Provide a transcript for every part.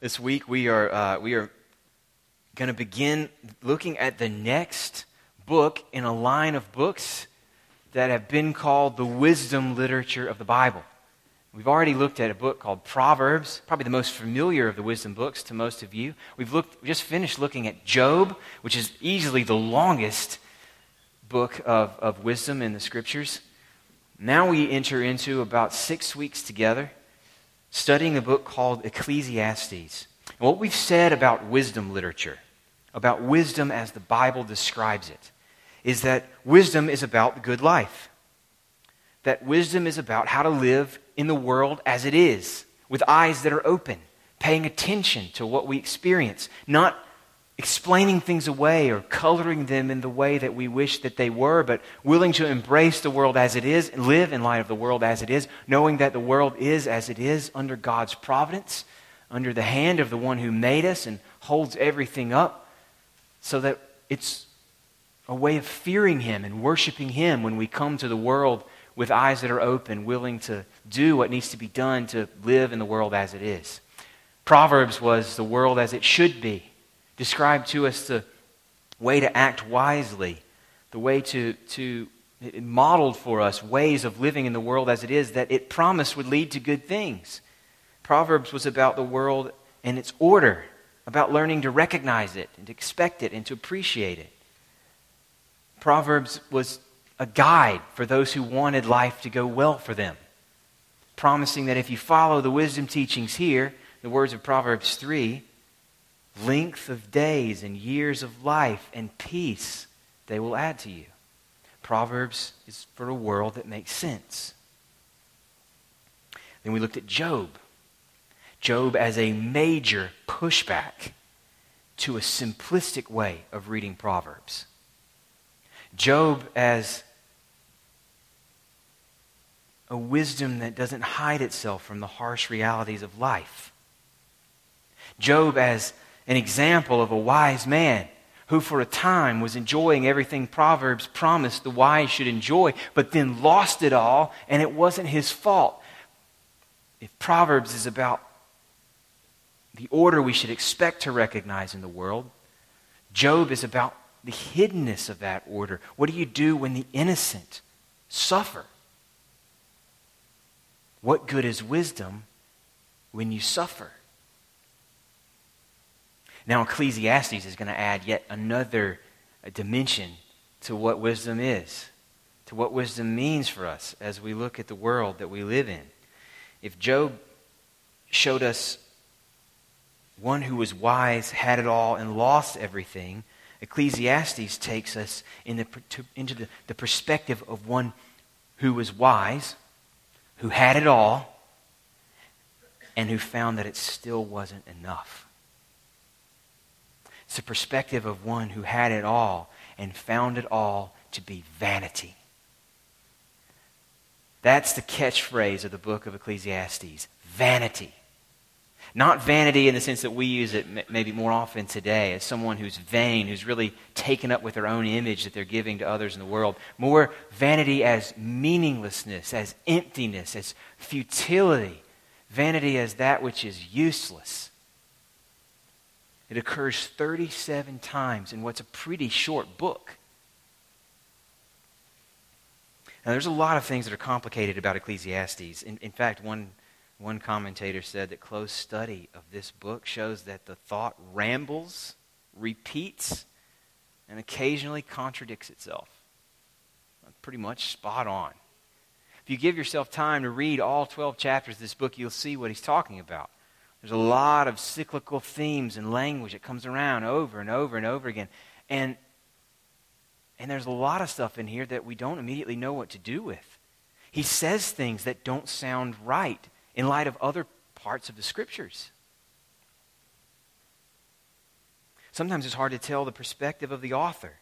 This week we are, uh, we are going to begin looking at the next book in a line of books that have been called the wisdom literature of the Bible. We've already looked at a book called Proverbs, probably the most familiar of the wisdom books to most of you. We've looked, we just finished looking at Job, which is easily the longest book of, of wisdom in the scriptures. Now we enter into about six weeks together studying a book called Ecclesiastes. And what we've said about wisdom literature, about wisdom as the Bible describes it, is that wisdom is about the good life. That wisdom is about how to live in the world as it is, with eyes that are open, paying attention to what we experience, not explaining things away or coloring them in the way that we wish that they were, but willing to embrace the world as it is, live in light of the world as it is, knowing that the world is as it is under God's providence, under the hand of the one who made us and holds everything up, so that it's a way of fearing Him and worshiping Him when we come to the world with eyes that are open, willing to do what needs to be done to live in the world as it is. Proverbs was the world as it should be described to us the way to act wisely, the way to, to modeled for us ways of living in the world as it is that it promised would lead to good things. Proverbs was about the world and its order, about learning to recognize it and to expect it and to appreciate it. Proverbs was a guide for those who wanted life to go well for them, promising that if you follow the wisdom teachings here, the words of Proverbs 3, length of days and years of life and peace they will add to you. Proverbs is for a world that makes sense. Then we looked at Job. Job as a major pushback to a simplistic way of reading Proverbs. Job as a wisdom that doesn't hide itself from the harsh realities of life. Job as an example of a wise man who for a time was enjoying everything Proverbs promised the wise should enjoy, but then lost it all, and it wasn't his fault. If Proverbs is about the order we should expect to recognize in the world, Job is about the hiddenness of that order. What do you do when the innocent suffer? What good is wisdom when you suffer? Now, Ecclesiastes is going to add yet another dimension to what wisdom is, to what wisdom means for us as we look at the world that we live in. If Job showed us one who was wise, had it all, and lost everything, Ecclesiastes takes us in the, to, into the, the perspective of one who was wise, who had it all, and who found that it still wasn't enough. It's the perspective of one who had it all and found it all to be vanity. That's the catchphrase of the book of Ecclesiastes vanity. Not vanity in the sense that we use it maybe more often today as someone who's vain, who's really taken up with their own image that they're giving to others in the world. More vanity as meaninglessness, as emptiness, as futility. Vanity as that which is useless. It occurs 37 times in what's a pretty short book. Now, there's a lot of things that are complicated about Ecclesiastes. In, in fact, one, one commentator said that close study of this book shows that the thought rambles, repeats, and occasionally contradicts itself. Pretty much spot on. If you give yourself time to read all 12 chapters of this book, you'll see what he's talking about. There's a lot of cyclical themes and language that comes around over and over and over again. And, and there's a lot of stuff in here that we don't immediately know what to do with. He says things that don't sound right in light of other parts of the scriptures. Sometimes it's hard to tell the perspective of the author.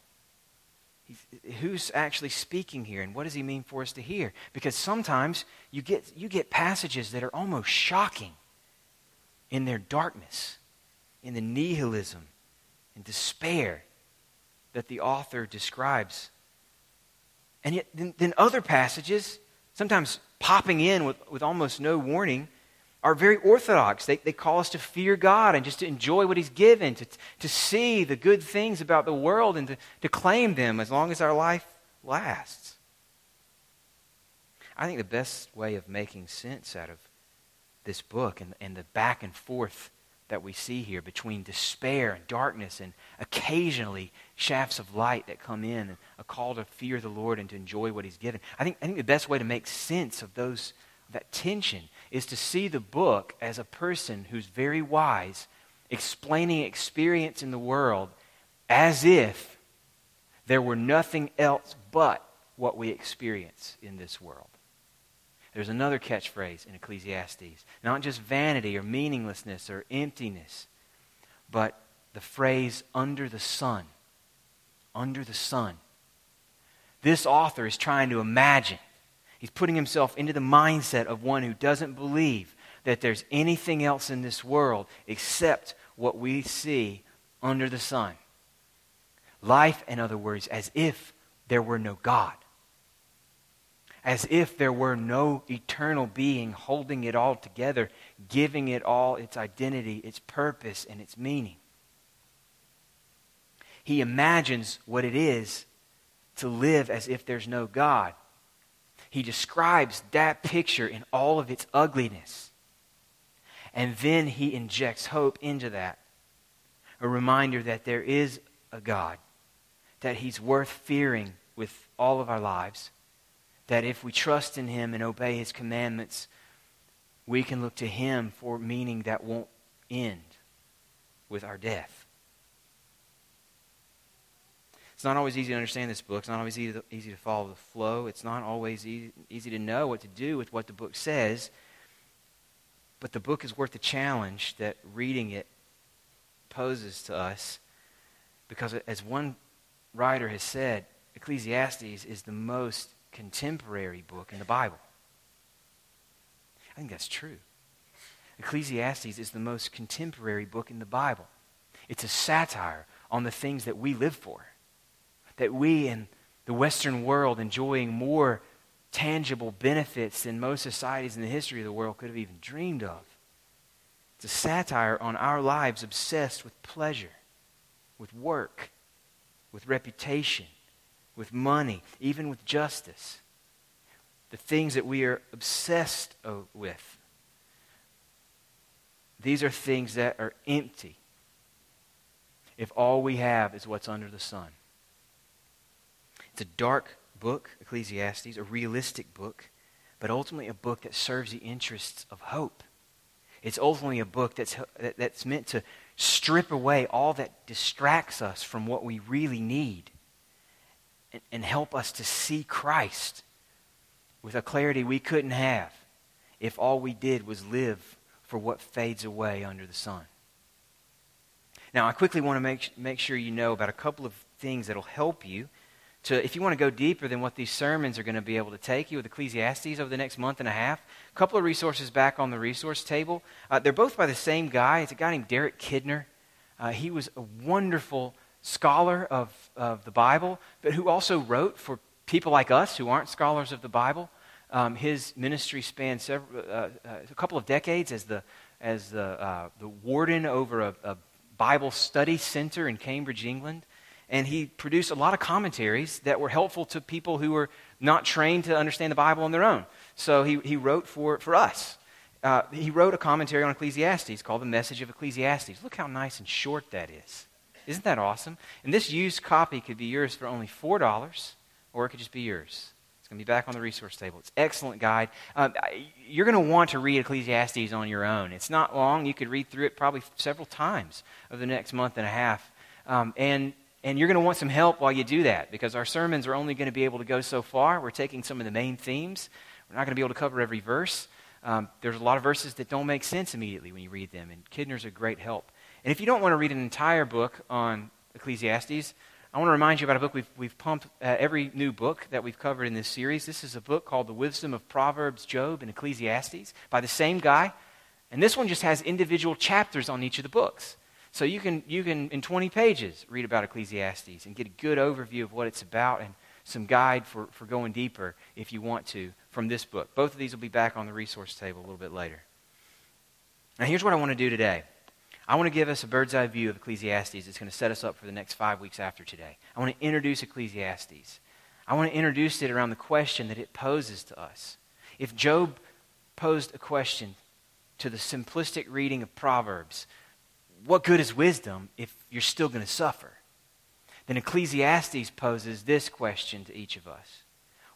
He's, who's actually speaking here and what does he mean for us to hear? Because sometimes you get, you get passages that are almost shocking in their darkness, in the nihilism and despair that the author describes. And yet, then, then other passages, sometimes popping in with, with almost no warning, are very orthodox. They, they call us to fear God and just to enjoy what He's given, to, to see the good things about the world and to, to claim them as long as our life lasts. I think the best way of making sense out of this book and, and the back and forth that we see here between despair and darkness and occasionally shafts of light that come in and a call to fear the Lord and to enjoy what He's given. I think, I think the best way to make sense of those that tension is to see the book as a person who's very wise, explaining experience in the world as if there were nothing else but what we experience in this world. There's another catchphrase in Ecclesiastes not just vanity or meaninglessness or emptiness, but the phrase under the sun. Under the sun. This author is trying to imagine. He's putting himself into the mindset of one who doesn't believe that there's anything else in this world except what we see under the sun. Life, in other words, as if there were no God as if there were no eternal being holding it all together, giving it all its identity, its purpose, and its meaning. He imagines what it is to live as if there's no God. He describes that picture in all of its ugliness. And then he injects hope into that. A reminder that there is a God, that he's worth fearing with all of our lives that if we trust in Him and obey His commandments, we can look to Him for meaning that won't end with our death. It's not always easy to understand this book. It's not always easy to, easy to follow the flow. It's not always easy, easy to know what to do with what the book says. But the book is worth the challenge that reading it poses to us because, as one writer has said, Ecclesiastes is the most contemporary book in the Bible. I think that's true. Ecclesiastes is the most contemporary book in the Bible. It's a satire on the things that we live for, that we in the Western world enjoying more tangible benefits than most societies in the history of the world could have even dreamed of. It's a satire on our lives obsessed with pleasure, with work, with reputation, with money, even with justice. The things that we are obsessed with. These are things that are empty if all we have is what's under the sun. It's a dark book, Ecclesiastes, a realistic book, but ultimately a book that serves the interests of hope. It's ultimately a book that's, that's meant to strip away all that distracts us from what we really need and, help us to see Christ with a clarity we couldn't have if all we did was live for what fades away under the sun. Now, I quickly want to make, make sure you know about a couple of things that'll help you to, if you want to go deeper than what these sermons are going to be able to take you with Ecclesiastes over the next month and a half. A couple of resources back on the resource table. Uh, they're both by the same guy. It's a guy named Derek Kidner. Uh, he was a wonderful scholar of, of the Bible, but who also wrote for people like us who aren't scholars of the Bible. Um, his ministry spanned several, uh, uh, a couple of decades as the, as the, uh, the warden over a, a, Bible study center in Cambridge, England. And he produced a lot of commentaries that were helpful to people who were not trained to understand the Bible on their own. So he, he wrote for, for us. Uh, he wrote a commentary on Ecclesiastes called The Message of Ecclesiastes. Look how nice and short that is. Isn't that awesome? And this used copy could be yours for only $4, or it could just be yours. It's going to be back on the resource table. It's excellent guide. Um, you're going to want to read Ecclesiastes on your own. It's not long. You could read through it probably several times over the next month and a half. Um, and, and you're going to want some help while you do that because our sermons are only going to be able to go so far. We're taking some of the main themes. We're not going to be able to cover every verse. Um, there's a lot of verses that don't make sense immediately when you read them, and Kidner's a great help. And if you don't want to read an entire book on Ecclesiastes, I want to remind you about a book we've, we've pumped uh, every new book that we've covered in this series. This is a book called The Wisdom of Proverbs, Job, and Ecclesiastes by the same guy. And this one just has individual chapters on each of the books. So you can, you can, in 20 pages, read about Ecclesiastes and get a good overview of what it's about and some guide for, for going deeper if you want to from this book. Both of these will be back on the resource table a little bit later. Now, here's what I want to do today. I want to give us a bird's eye view of Ecclesiastes. It's going to set us up for the next five weeks after today. I want to introduce Ecclesiastes. I want to introduce it around the question that it poses to us. If Job posed a question to the simplistic reading of Proverbs, what good is wisdom if you're still going to suffer? Then Ecclesiastes poses this question to each of us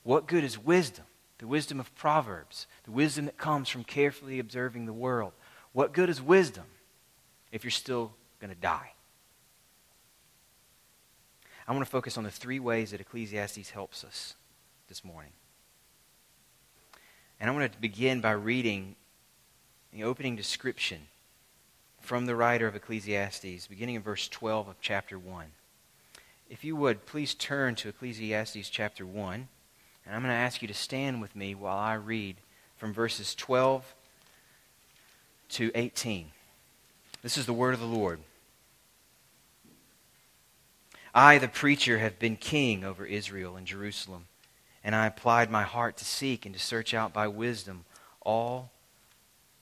What good is wisdom? The wisdom of Proverbs, the wisdom that comes from carefully observing the world. What good is wisdom if you're still going to die? I want to focus on the three ways that Ecclesiastes helps us this morning. And I want to begin by reading the opening description from the writer of Ecclesiastes, beginning in verse 12 of chapter 1. If you would, please turn to Ecclesiastes chapter 1, and I'm going to ask you to stand with me while I read from verses 12 to 18. This is the word of the Lord. I, the preacher, have been king over Israel and Jerusalem, and I applied my heart to seek and to search out by wisdom all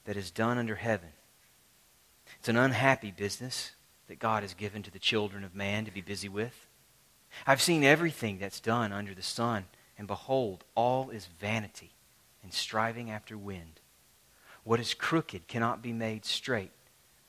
that is done under heaven. It's an unhappy business that God has given to the children of man to be busy with. I've seen everything that's done under the sun, and behold, all is vanity and striving after wind. What is crooked cannot be made straight.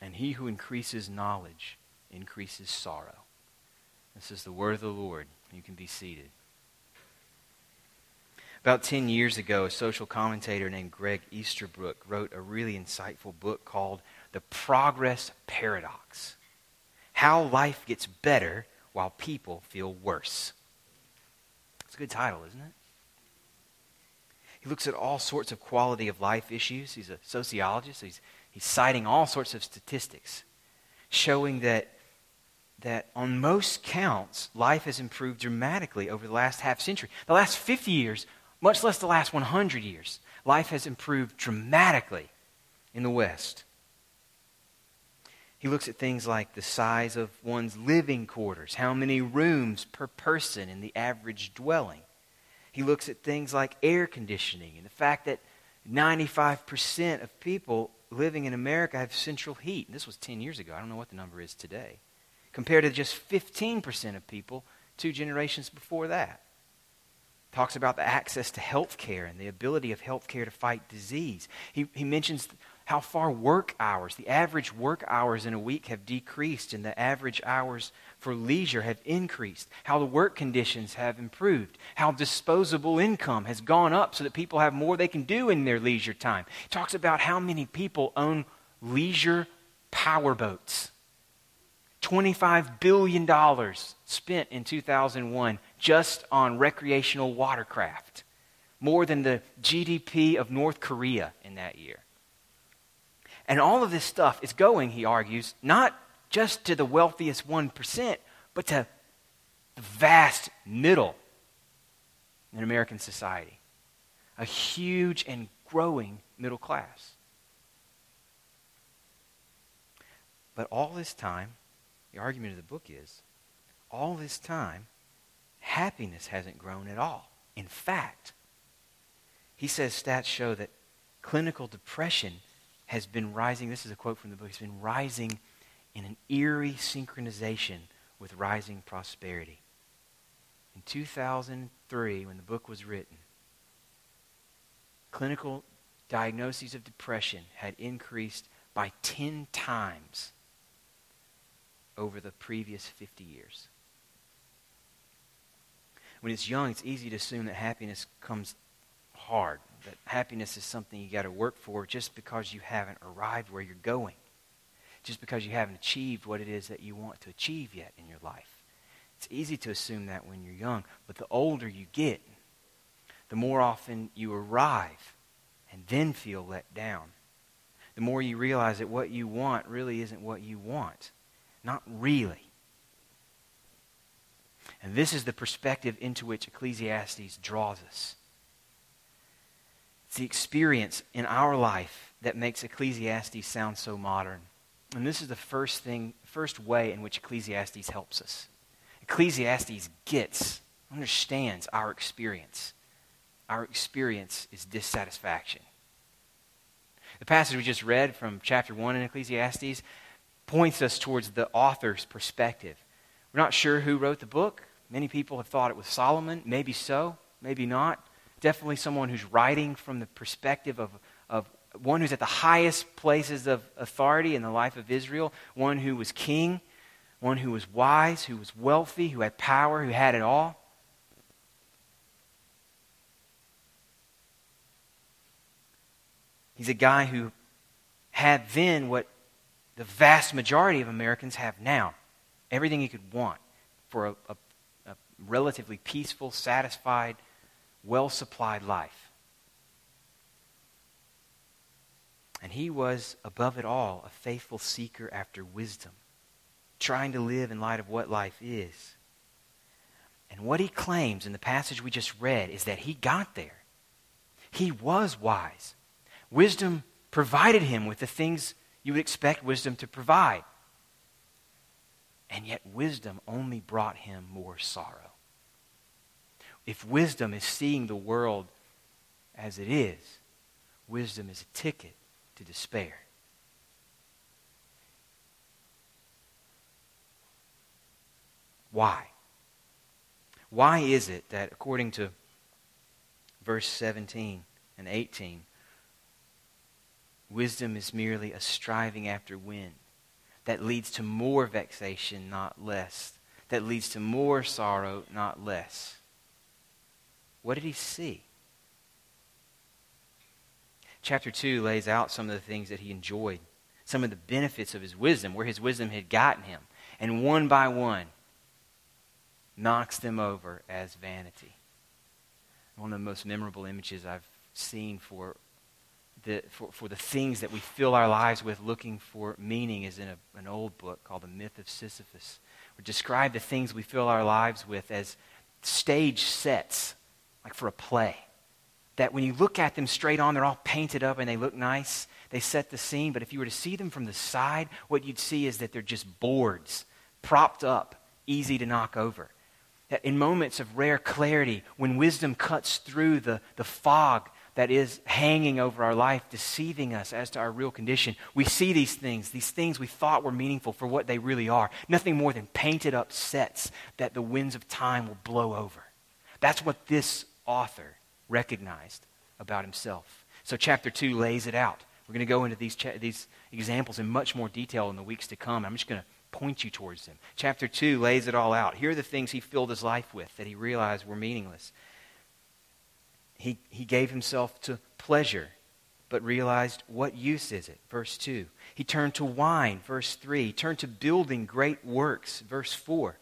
and he who increases knowledge increases sorrow. This is the word of the Lord. You can be seated. About 10 years ago, a social commentator named Greg Easterbrook wrote a really insightful book called The Progress Paradox How Life Gets Better While People Feel Worse. It's a good title, isn't it? He looks at all sorts of quality of life issues. He's a sociologist. he's, he's citing all sorts of statistics showing that that on most counts, life has improved dramatically over the last half century. The last 50 years, much less the last 100 years, life has improved dramatically in the West. He looks at things like the size of one's living quarters, how many rooms per person in the average dwelling. He looks at things like air conditioning and the fact that 95% of people living in America have central heat. This was 10 years ago. I don't know what the number is today compared to just 15% of people two generations before that. Talks about the access to health care and the ability of health care to fight disease. He, he mentions how far work hours, the average work hours in a week have decreased and the average hours for leisure have increased, how the work conditions have improved, how disposable income has gone up so that people have more they can do in their leisure time. He talks about how many people own leisure powerboats. $25 billion spent in 2001 just on recreational watercraft, more than the GDP of North Korea in that year. And all of this stuff is going, he argues, not just to the wealthiest 1%, but to the vast middle in American society. A huge and growing middle class. But all this time, the argument of the book is all this time, happiness hasn't grown at all. In fact, he says stats show that clinical depression has been rising. This is a quote from the book. It's been rising in an eerie synchronization with rising prosperity. In 2003, when the book was written, clinical diagnoses of depression had increased by 10 times over the previous 50 years. When it's young, it's easy to assume that happiness comes hard, that happiness is something you got to work for just because you haven't arrived where you're going, just because you haven't achieved what it is that you want to achieve yet in your life. It's easy to assume that when you're young, but the older you get, the more often you arrive and then feel let down. the more you realize that what you want really isn't what you want. Not really. And this is the perspective into which Ecclesiastes draws us. It's the experience in our life that makes Ecclesiastes sound so modern. And this is the first thing, first way in which Ecclesiastes helps us. Ecclesiastes gets, understands our experience. Our experience is dissatisfaction. The passage we just read from chapter 1 in Ecclesiastes points us towards the author's perspective. We're not sure who wrote the book. Many people have thought it was Solomon. Maybe so, maybe not. Definitely someone who's writing from the perspective of, of one who's at the highest places of authority in the life of Israel, one who was king, one who was wise, who was wealthy, who had power, who had it all. He's a guy who had then what the vast majority of Americans have now everything he could want for a, a, a relatively peaceful, satisfied, well supplied life. And he was, above it all, a faithful seeker after wisdom, trying to live in light of what life is. And what he claims in the passage we just read is that he got there. He was wise. Wisdom provided him with the things you would expect wisdom to provide. And yet, wisdom only brought him more sorrow. If wisdom is seeing the world as it is, wisdom is a ticket to despair. Why? Why is it that, according to verse 17 and 18, wisdom is merely a striving after wind that leads to more vexation, not less, that leads to more sorrow, not less? What did he see? Chapter 2 lays out some of the things that he enjoyed, some of the benefits of his wisdom, where his wisdom had gotten him. And one by one, knocks them over as vanity. One of the most memorable images I've seen for the, for, for the things that we fill our lives with looking for meaning is in a, an old book called The Myth of Sisyphus. which describe the things we fill our lives with as stage sets, like for a play that when you look at them straight on, they're all painted up and they look nice. They set the scene. But if you were to see them from the side, what you'd see is that they're just boards, propped up, easy to knock over. That in moments of rare clarity, when wisdom cuts through the, the fog that is hanging over our life, deceiving us as to our real condition, we see these things, these things we thought were meaningful for what they really are. Nothing more than painted up sets that the winds of time will blow over. That's what this author recognized about himself. So, chapter 2 lays it out. We're going to go into these, cha- these examples in much more detail in the weeks to come. I'm just going to point you towards them. Chapter 2 lays it all out. Here are the things he filled his life with that he realized were meaningless. He, he gave himself to pleasure, but realized what use is it? Verse 2. He turned to wine, verse 3. He turned to building great works, verse 4.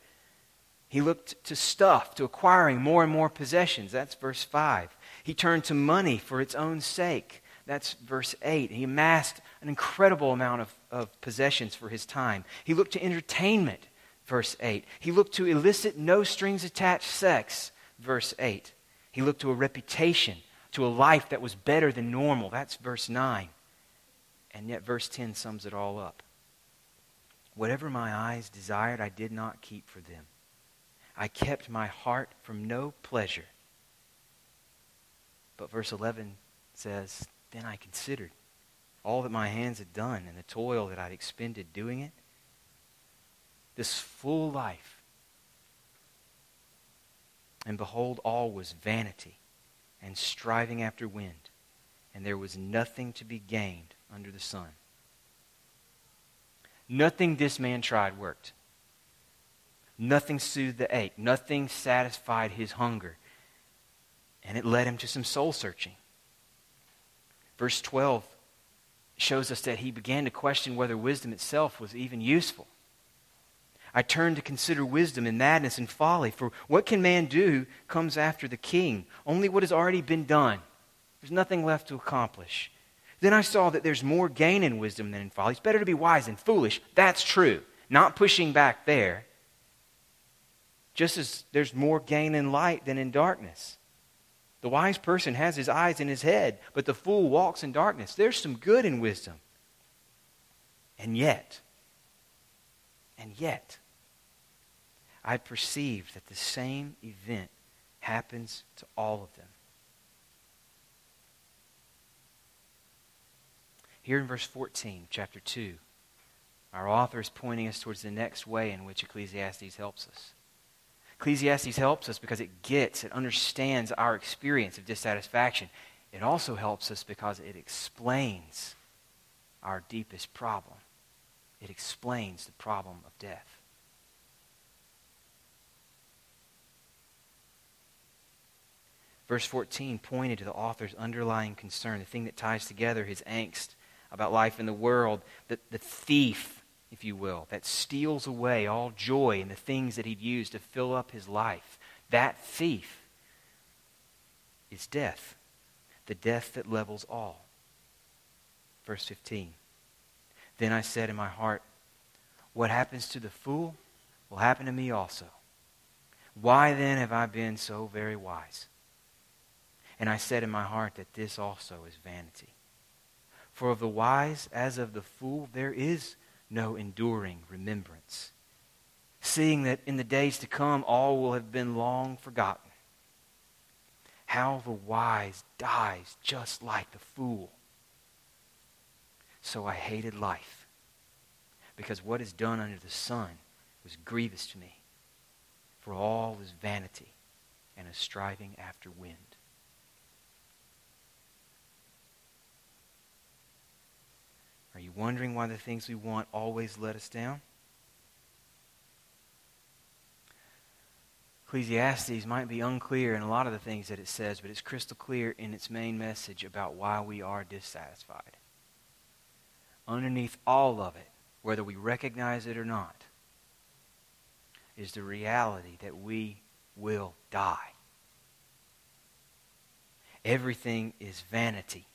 He looked to stuff, to acquiring more and more possessions. That's verse 5. He turned to money for its own sake. That's verse 8. He amassed an incredible amount of, of possessions for his time. He looked to entertainment, verse 8. He looked to illicit, no strings attached sex, verse 8. He looked to a reputation, to a life that was better than normal. That's verse 9. And yet, verse 10 sums it all up. Whatever my eyes desired, I did not keep for them. I kept my heart from no pleasure. But verse 11 says, Then I considered all that my hands had done and the toil that I'd expended doing it. This full life. And behold, all was vanity and striving after wind, and there was nothing to be gained under the sun. Nothing this man tried worked. Nothing soothed the ache. Nothing satisfied his hunger. And it led him to some soul searching. Verse 12 shows us that he began to question whether wisdom itself was even useful. I turned to consider wisdom and madness and folly, for what can man do comes after the king? Only what has already been done. There's nothing left to accomplish. Then I saw that there's more gain in wisdom than in folly. It's better to be wise than foolish. That's true. Not pushing back there. Just as there's more gain in light than in darkness. The wise person has his eyes in his head, but the fool walks in darkness. There's some good in wisdom. And yet, and yet, I perceive that the same event happens to all of them. Here in verse 14, chapter 2, our author is pointing us towards the next way in which Ecclesiastes helps us. Ecclesiastes helps us because it gets, it understands our experience of dissatisfaction. It also helps us because it explains our deepest problem. It explains the problem of death. Verse 14 pointed to the author's underlying concern, the thing that ties together his angst about life in the world, the, the thief if you will, that steals away all joy in the things that he'd used to fill up his life. That thief is death, the death that levels all. Verse 15. Then I said in my heart, What happens to the fool will happen to me also. Why then have I been so very wise? And I said in my heart that this also is vanity. For of the wise as of the fool there is no enduring remembrance. Seeing that in the days to come all will have been long forgotten. How the wise dies just like the fool. So I hated life, because what is done under the sun was grievous to me, for all is vanity and a striving after wind. Are you wondering why the things we want always let us down? Ecclesiastes might be unclear in a lot of the things that it says, but it's crystal clear in its main message about why we are dissatisfied. Underneath all of it, whether we recognize it or not, is the reality that we will die. Everything is vanity.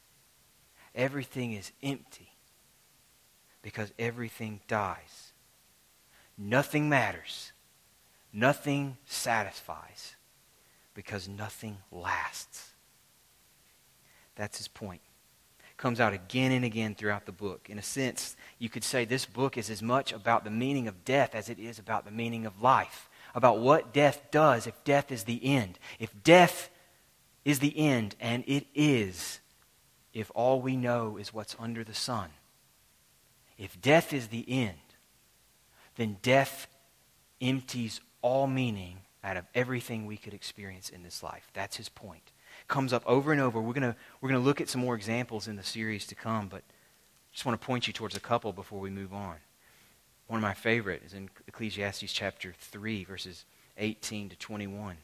Everything is empty because everything dies. Nothing matters. Nothing satisfies because nothing lasts. That's his point. Comes out again and again throughout the book. In a sense, you could say this book is as much about the meaning of death as it is about the meaning of life, about what death does if death is the end. If death is the end, and it is, if all we know is what's under the sun, if death is the end, then death empties all meaning out of everything we could experience in this life. That's his point. Comes up over and over. We're going we're going to look at some more examples in the series to come, but just want to point you towards a couple before we move on. One of my favorite is in Ecclesiastes chapter 3, verses 18 to 21.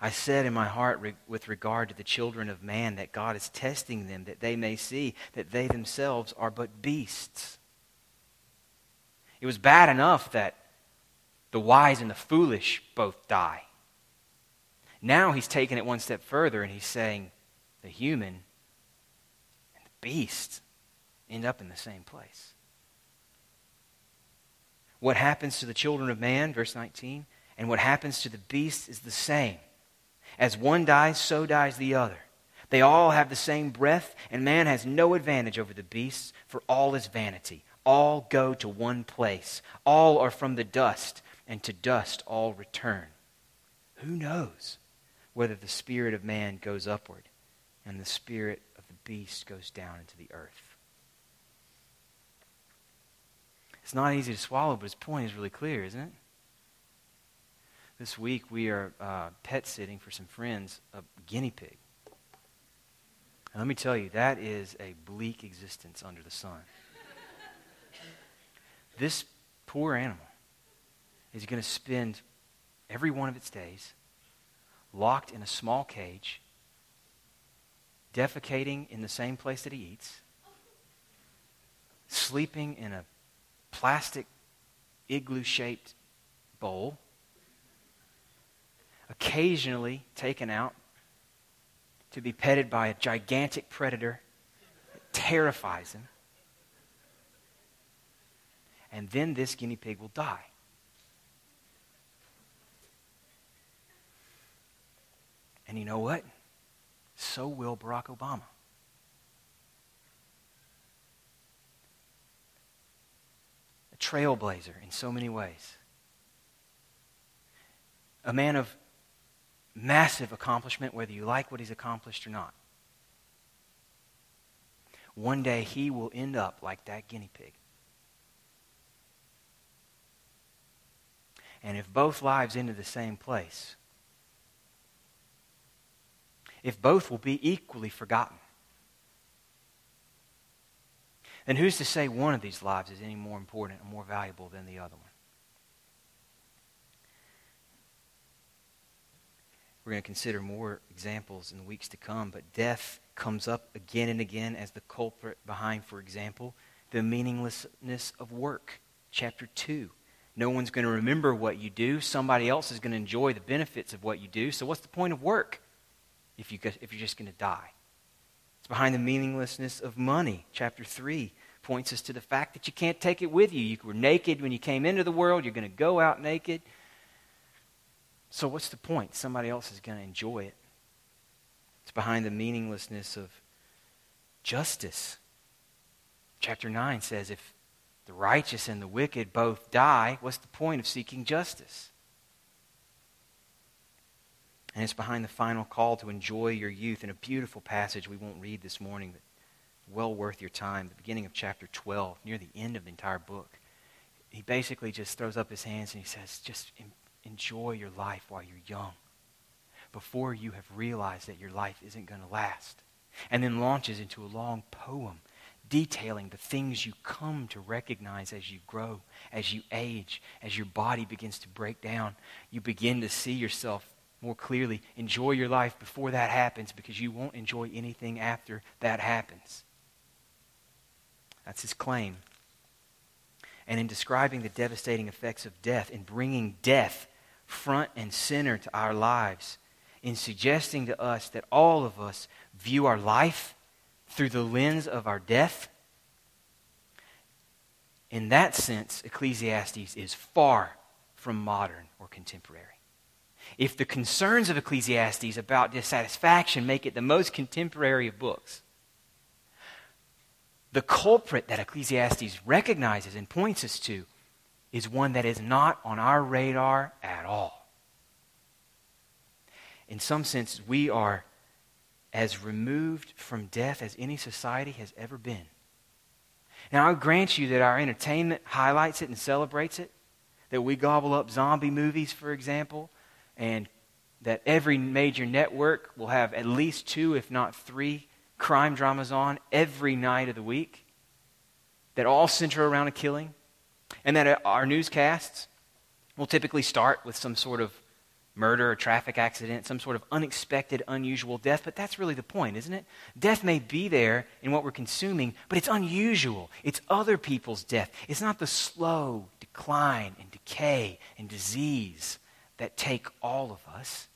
I said in my heart re- with regard to the children of man that God is testing them that they may see that they themselves are but beasts. It was bad enough that the wise and the foolish both die. Now he's taken it one step further and he's saying the human and the beast end up in the same place. What happens to the children of man, verse 19, and what happens to the beast is the same. As one dies, so dies the other. They all have the same breath, and man has no advantage over the beasts, for all is vanity. All go to one place. All are from the dust, and to dust all return. Who knows whether the spirit of man goes upward and the spirit of the beast goes down into the earth? It's not easy to swallow, but his point is really clear, isn't it? This week we are uh, pet sitting for some friends a guinea pig. And let me tell you, that is a bleak existence under the sun. this poor animal is going to spend every one of its days locked in a small cage, defecating in the same place that he eats, sleeping in a plastic igloo shaped bowl occasionally taken out to be petted by a gigantic predator that terrifies him. And then this guinea pig will die. And you know what? So will Barack Obama. A trailblazer in so many ways. A man of massive accomplishment, whether you like what he's accomplished or not. One day he will end up like that guinea pig. And if both lives end in the same place, if both will be equally forgotten, then who's to say one of these lives is any more important or more valuable than the other one? We're going to consider more examples in the weeks to come, but death comes up again and again as the culprit behind, for example, the meaninglessness of work. Chapter 2. No one's going to remember what you do. Somebody else is going to enjoy the benefits of what you do. So, what's the point of work if, you, if you're just going to die? It's behind the meaninglessness of money. Chapter 3 points us to the fact that you can't take it with you. You were naked when you came into the world, you're going to go out naked. So, what's the point? Somebody else is going to enjoy it. It's behind the meaninglessness of justice. Chapter 9 says if the righteous and the wicked both die, what's the point of seeking justice? And it's behind the final call to enjoy your youth in a beautiful passage we won't read this morning, but well worth your time, the beginning of chapter 12, near the end of the entire book. He basically just throws up his hands and he says, just enjoy your life while you're young before you have realized that your life isn't going to last. And then launches into a long poem detailing the things you come to recognize as you grow, as you age, as your body begins to break down. You begin to see yourself more clearly. Enjoy your life before that happens because you won't enjoy anything after that happens. That's his claim. And in describing the devastating effects of death, in bringing death front and center to our lives, in suggesting to us that all of us view our life through the lens of our death. In that sense, Ecclesiastes is far from modern or contemporary. If the concerns of Ecclesiastes about dissatisfaction make it the most contemporary of books, the culprit that Ecclesiastes recognizes and points us to is one that is not on our radar at all in some sense, we are as removed from death as any society has ever been. Now, I grant you that our entertainment highlights it and celebrates it, that we gobble up zombie movies, for example, and that every major network will have at least two, if not three, crime dramas on every night of the week that all center around a killing, and that our newscasts will typically start with some sort of murder, or traffic accident, some sort of unexpected, unusual death. But that's really the point, isn't it? Death may be there in what we're consuming, but it's unusual. It's other people's death. It's not the slow decline and decay and disease that take all of us.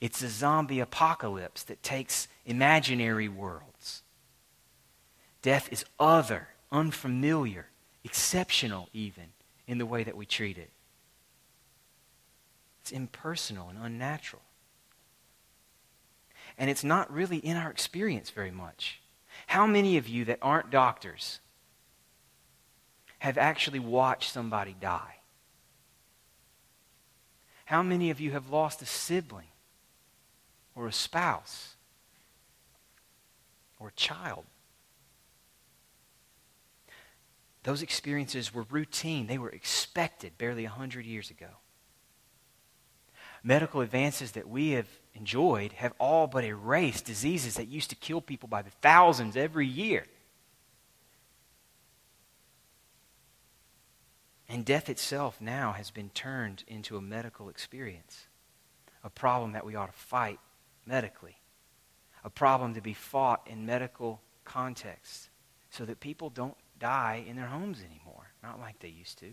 It's a zombie apocalypse that takes imaginary worlds. Death is other, unfamiliar, exceptional, even in the way that we treat it. It's impersonal and unnatural. And it's not really in our experience very much. How many of you that aren't doctors have actually watched somebody die? How many of you have lost a sibling or a spouse or a child? Those experiences were routine. They were expected barely 100 years ago medical advances that we have enjoyed have all but erased diseases that used to kill people by the thousands every year. And death itself now has been turned into a medical experience, a problem that we ought to fight medically, a problem to be fought in medical contexts so that people don't die in their homes anymore, not like they used to.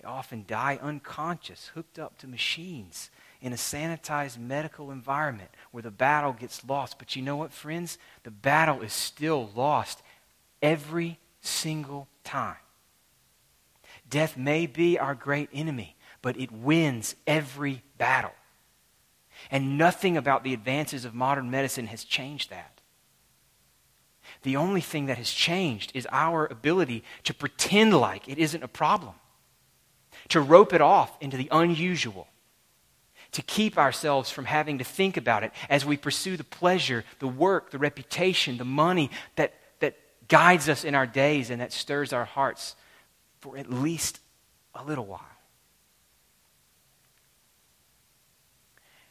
They often die unconscious, hooked up to machines in a sanitized medical environment where the battle gets lost. But you know what, friends? The battle is still lost every single time. Death may be our great enemy, but it wins every battle. And nothing about the advances of modern medicine has changed that. The only thing that has changed is our ability to pretend like it isn't a problem, to rope it off into the unusual, to keep ourselves from having to think about it as we pursue the pleasure, the work, the reputation, the money that, that guides us in our days and that stirs our hearts for at least a little while.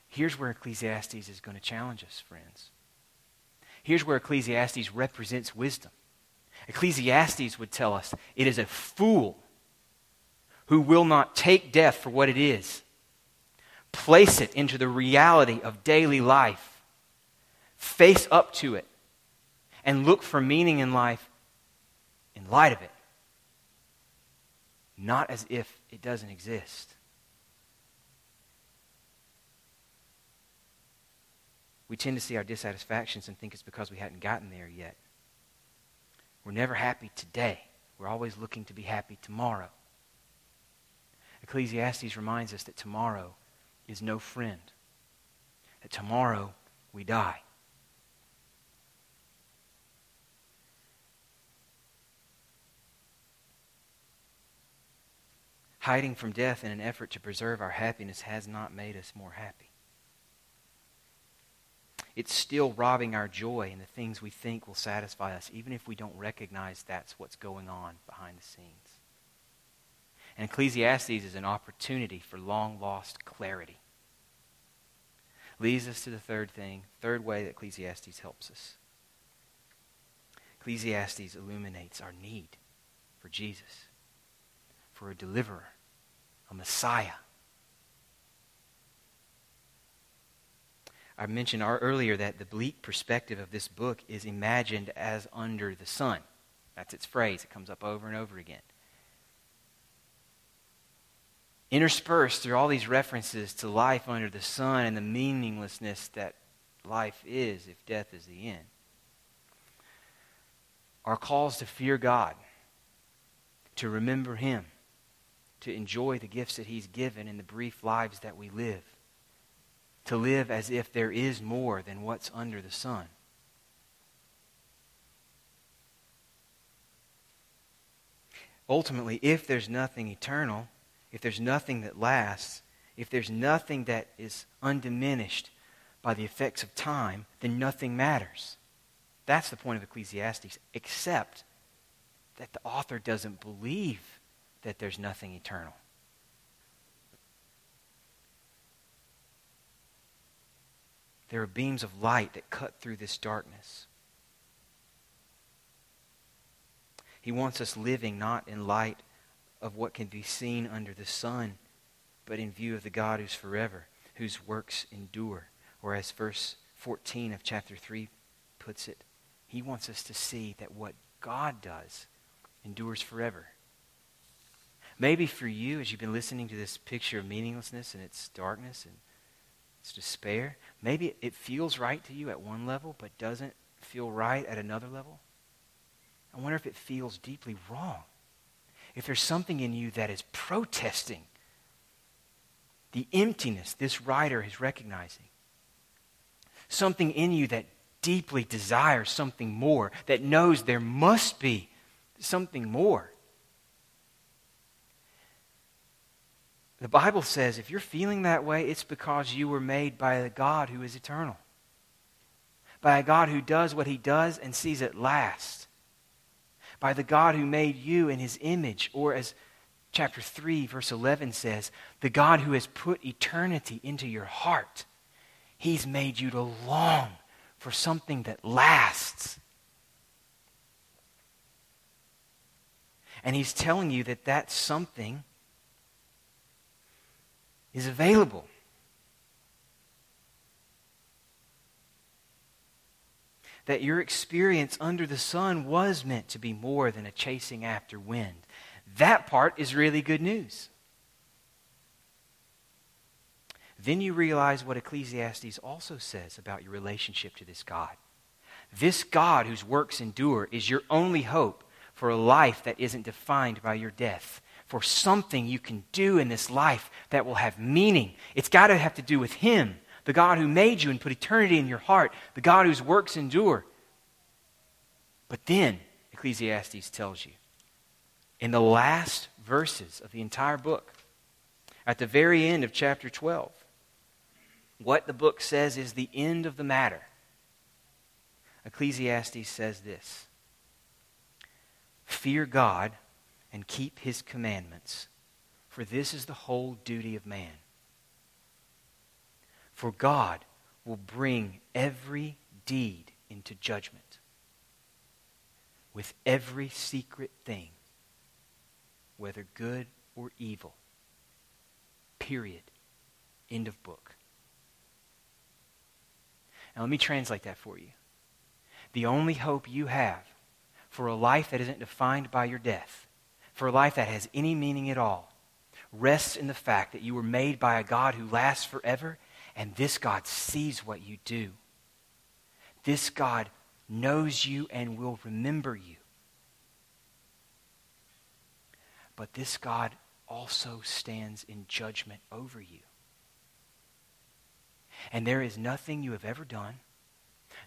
Here's where Ecclesiastes is going to challenge us, friends. Here's where Ecclesiastes represents wisdom. Ecclesiastes would tell us it is a fool who will not take death for what it is, place it into the reality of daily life, face up to it, and look for meaning in life in light of it, not as if it doesn't exist. We tend to see our dissatisfactions and think it's because we hadn't gotten there yet. We're never happy today. We're always looking to be happy tomorrow. Ecclesiastes reminds us that tomorrow is no friend, that tomorrow we die. Hiding from death in an effort to preserve our happiness has not made us more happy it's still robbing our joy in the things we think will satisfy us, even if we don't recognize that's what's going on behind the scenes. And Ecclesiastes is an opportunity for long lost clarity. Leads us to the third thing, third way that Ecclesiastes helps us. Ecclesiastes illuminates our need for Jesus, for a deliverer, a Messiah I mentioned earlier that the bleak perspective of this book is imagined as under the sun. That's its phrase. It comes up over and over again. Interspersed through all these references to life under the sun and the meaninglessness that life is if death is the end are calls to fear God, to remember Him, to enjoy the gifts that He's given in the brief lives that we live to live as if there is more than what's under the sun. Ultimately, if there's nothing eternal, if there's nothing that lasts, if there's nothing that is undiminished by the effects of time, then nothing matters. That's the point of Ecclesiastes, except that the author doesn't believe that there's nothing eternal. There are beams of light that cut through this darkness. He wants us living not in light of what can be seen under the sun, but in view of the God who's forever, whose works endure. Or as verse 14 of chapter 3 puts it, he wants us to see that what God does endures forever. Maybe for you, as you've been listening to this picture of meaninglessness and its darkness and it's despair. Maybe it feels right to you at one level, but doesn't feel right at another level. I wonder if it feels deeply wrong. If there's something in you that is protesting the emptiness this writer is recognizing. Something in you that deeply desires something more, that knows there must be something more. The Bible says if you're feeling that way, it's because you were made by a God who is eternal, by a God who does what he does and sees it last, by the God who made you in his image, or as chapter 3, verse 11 says, the God who has put eternity into your heart. He's made you to long for something that lasts. And he's telling you that that something is available. That your experience under the sun was meant to be more than a chasing after wind. That part is really good news. then you realize what Ecclesiastes also says about your relationship to this God. This God whose works endure is your only hope for a life that isn't defined by your death, for something you can do in this life that will have meaning. It's got to have to do with Him, the God who made you and put eternity in your heart, the God whose works endure. But then, Ecclesiastes tells you, in the last verses of the entire book, at the very end of chapter 12, what the book says is the end of the matter. Ecclesiastes says this Fear God and keep his commandments, for this is the whole duty of man. For God will bring every deed into judgment with every secret thing, whether good or evil. Period. End of book. Now, let me translate that for you. The only hope you have for a life that isn't defined by your death, for life that has any meaning at all, rests in the fact that you were made by a God who lasts forever, and this God sees what you do. This God knows you and will remember you. But this God also stands in judgment over you. And there is nothing you have ever done,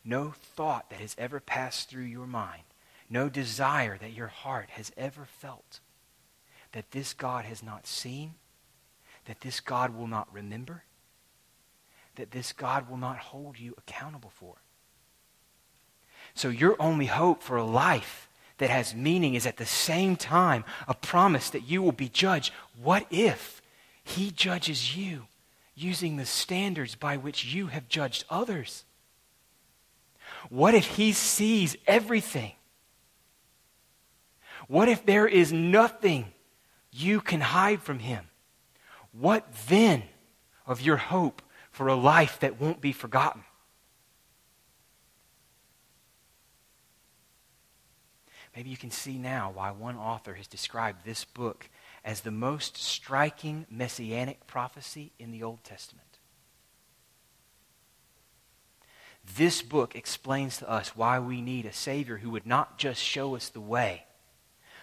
no thought that has ever passed through your mind, no desire that your heart has ever felt that this God has not seen, that this God will not remember, that this God will not hold you accountable for. So your only hope for a life that has meaning is at the same time a promise that you will be judged. What if he judges you using the standards by which you have judged others? What if he sees everything? What if there is nothing you can hide from him? What then of your hope for a life that won't be forgotten? Maybe you can see now why one author has described this book as the most striking messianic prophecy in the Old Testament. This book explains to us why we need a Savior who would not just show us the way,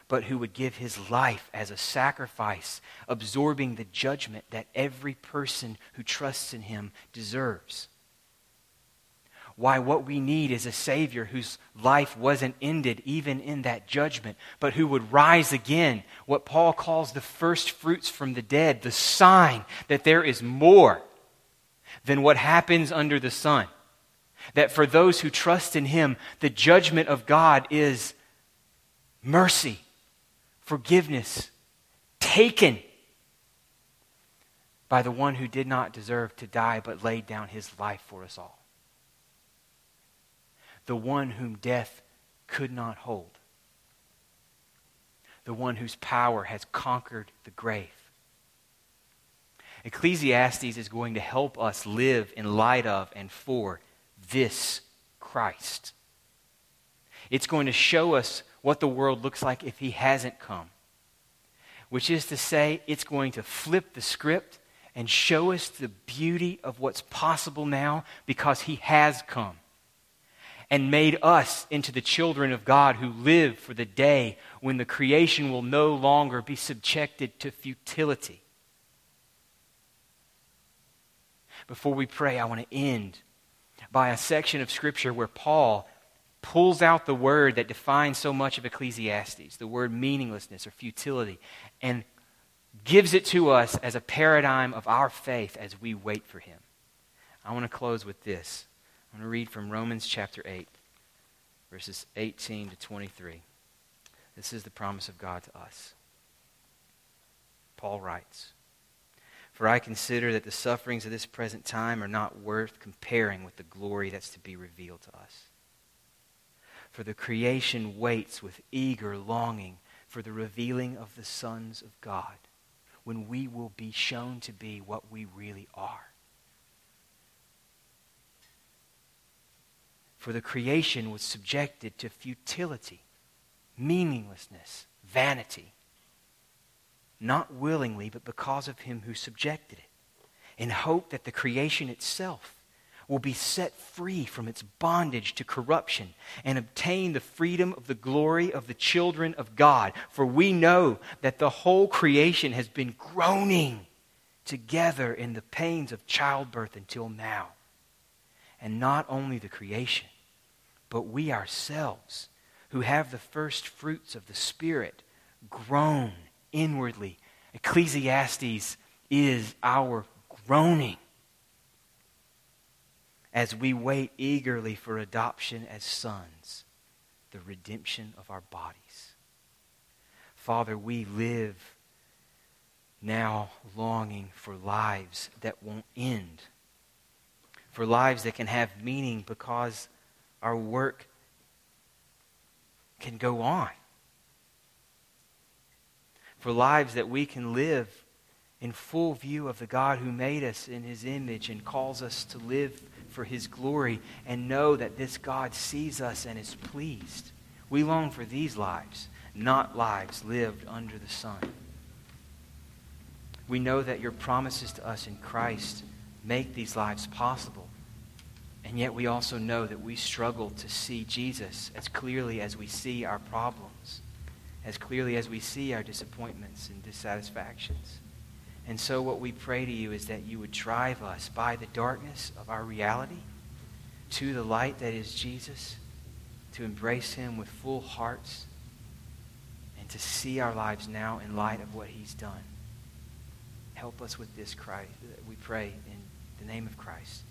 but who would give his life as a sacrifice, absorbing the judgment that every person who trusts in him deserves. Why what we need is a Savior whose life wasn't ended even in that judgment, but who would rise again, what Paul calls the first fruits from the dead, the sign that there is more than what happens under the sun. That for those who trust in Him, the judgment of God is mercy, forgiveness, taken by the one who did not deserve to die but laid down his life for us all the one whom death could not hold, the one whose power has conquered the grave. Ecclesiastes is going to help us live in light of and for this Christ. It's going to show us what the world looks like if he hasn't come, which is to say, it's going to flip the script and show us the beauty of what's possible now because he has come and made us into the children of God who live for the day when the creation will no longer be subjected to futility. Before we pray, I want to end by a section of Scripture where Paul pulls out the word that defines so much of Ecclesiastes, the word meaninglessness or futility, and gives it to us as a paradigm of our faith as we wait for him. I want to close with this. I'm going to read from Romans chapter 8, verses 18 to 23. This is the promise of God to us. Paul writes, For I consider that the sufferings of this present time are not worth comparing with the glory that's to be revealed to us. For the creation waits with eager longing for the revealing of the sons of God, when we will be shown to be what we really are. For the creation was subjected to futility, meaninglessness, vanity. Not willingly, but because of him who subjected it. in hope that the creation itself will be set free from its bondage to corruption and obtain the freedom of the glory of the children of God. For we know that the whole creation has been groaning together in the pains of childbirth until now. And not only the creation, but we ourselves, who have the first fruits of the Spirit, groan inwardly. Ecclesiastes is our groaning as we wait eagerly for adoption as sons, the redemption of our bodies. Father, we live now longing for lives that won't end, for lives that can have meaning because our work can go on, for lives that we can live in full view of the God who made us in his image and calls us to live for his glory and know that this God sees us and is pleased. We long for these lives, not lives lived under the sun. We know that your promises to us in Christ make these lives possible. And yet we also know that we struggle to see Jesus as clearly as we see our problems, as clearly as we see our disappointments and dissatisfactions. And so, what we pray to you is that you would drive us by the darkness of our reality to the light that is Jesus, to embrace him with full hearts, and to see our lives now in light of what he's done. Help us with this, Christ. We pray in the name of Christ.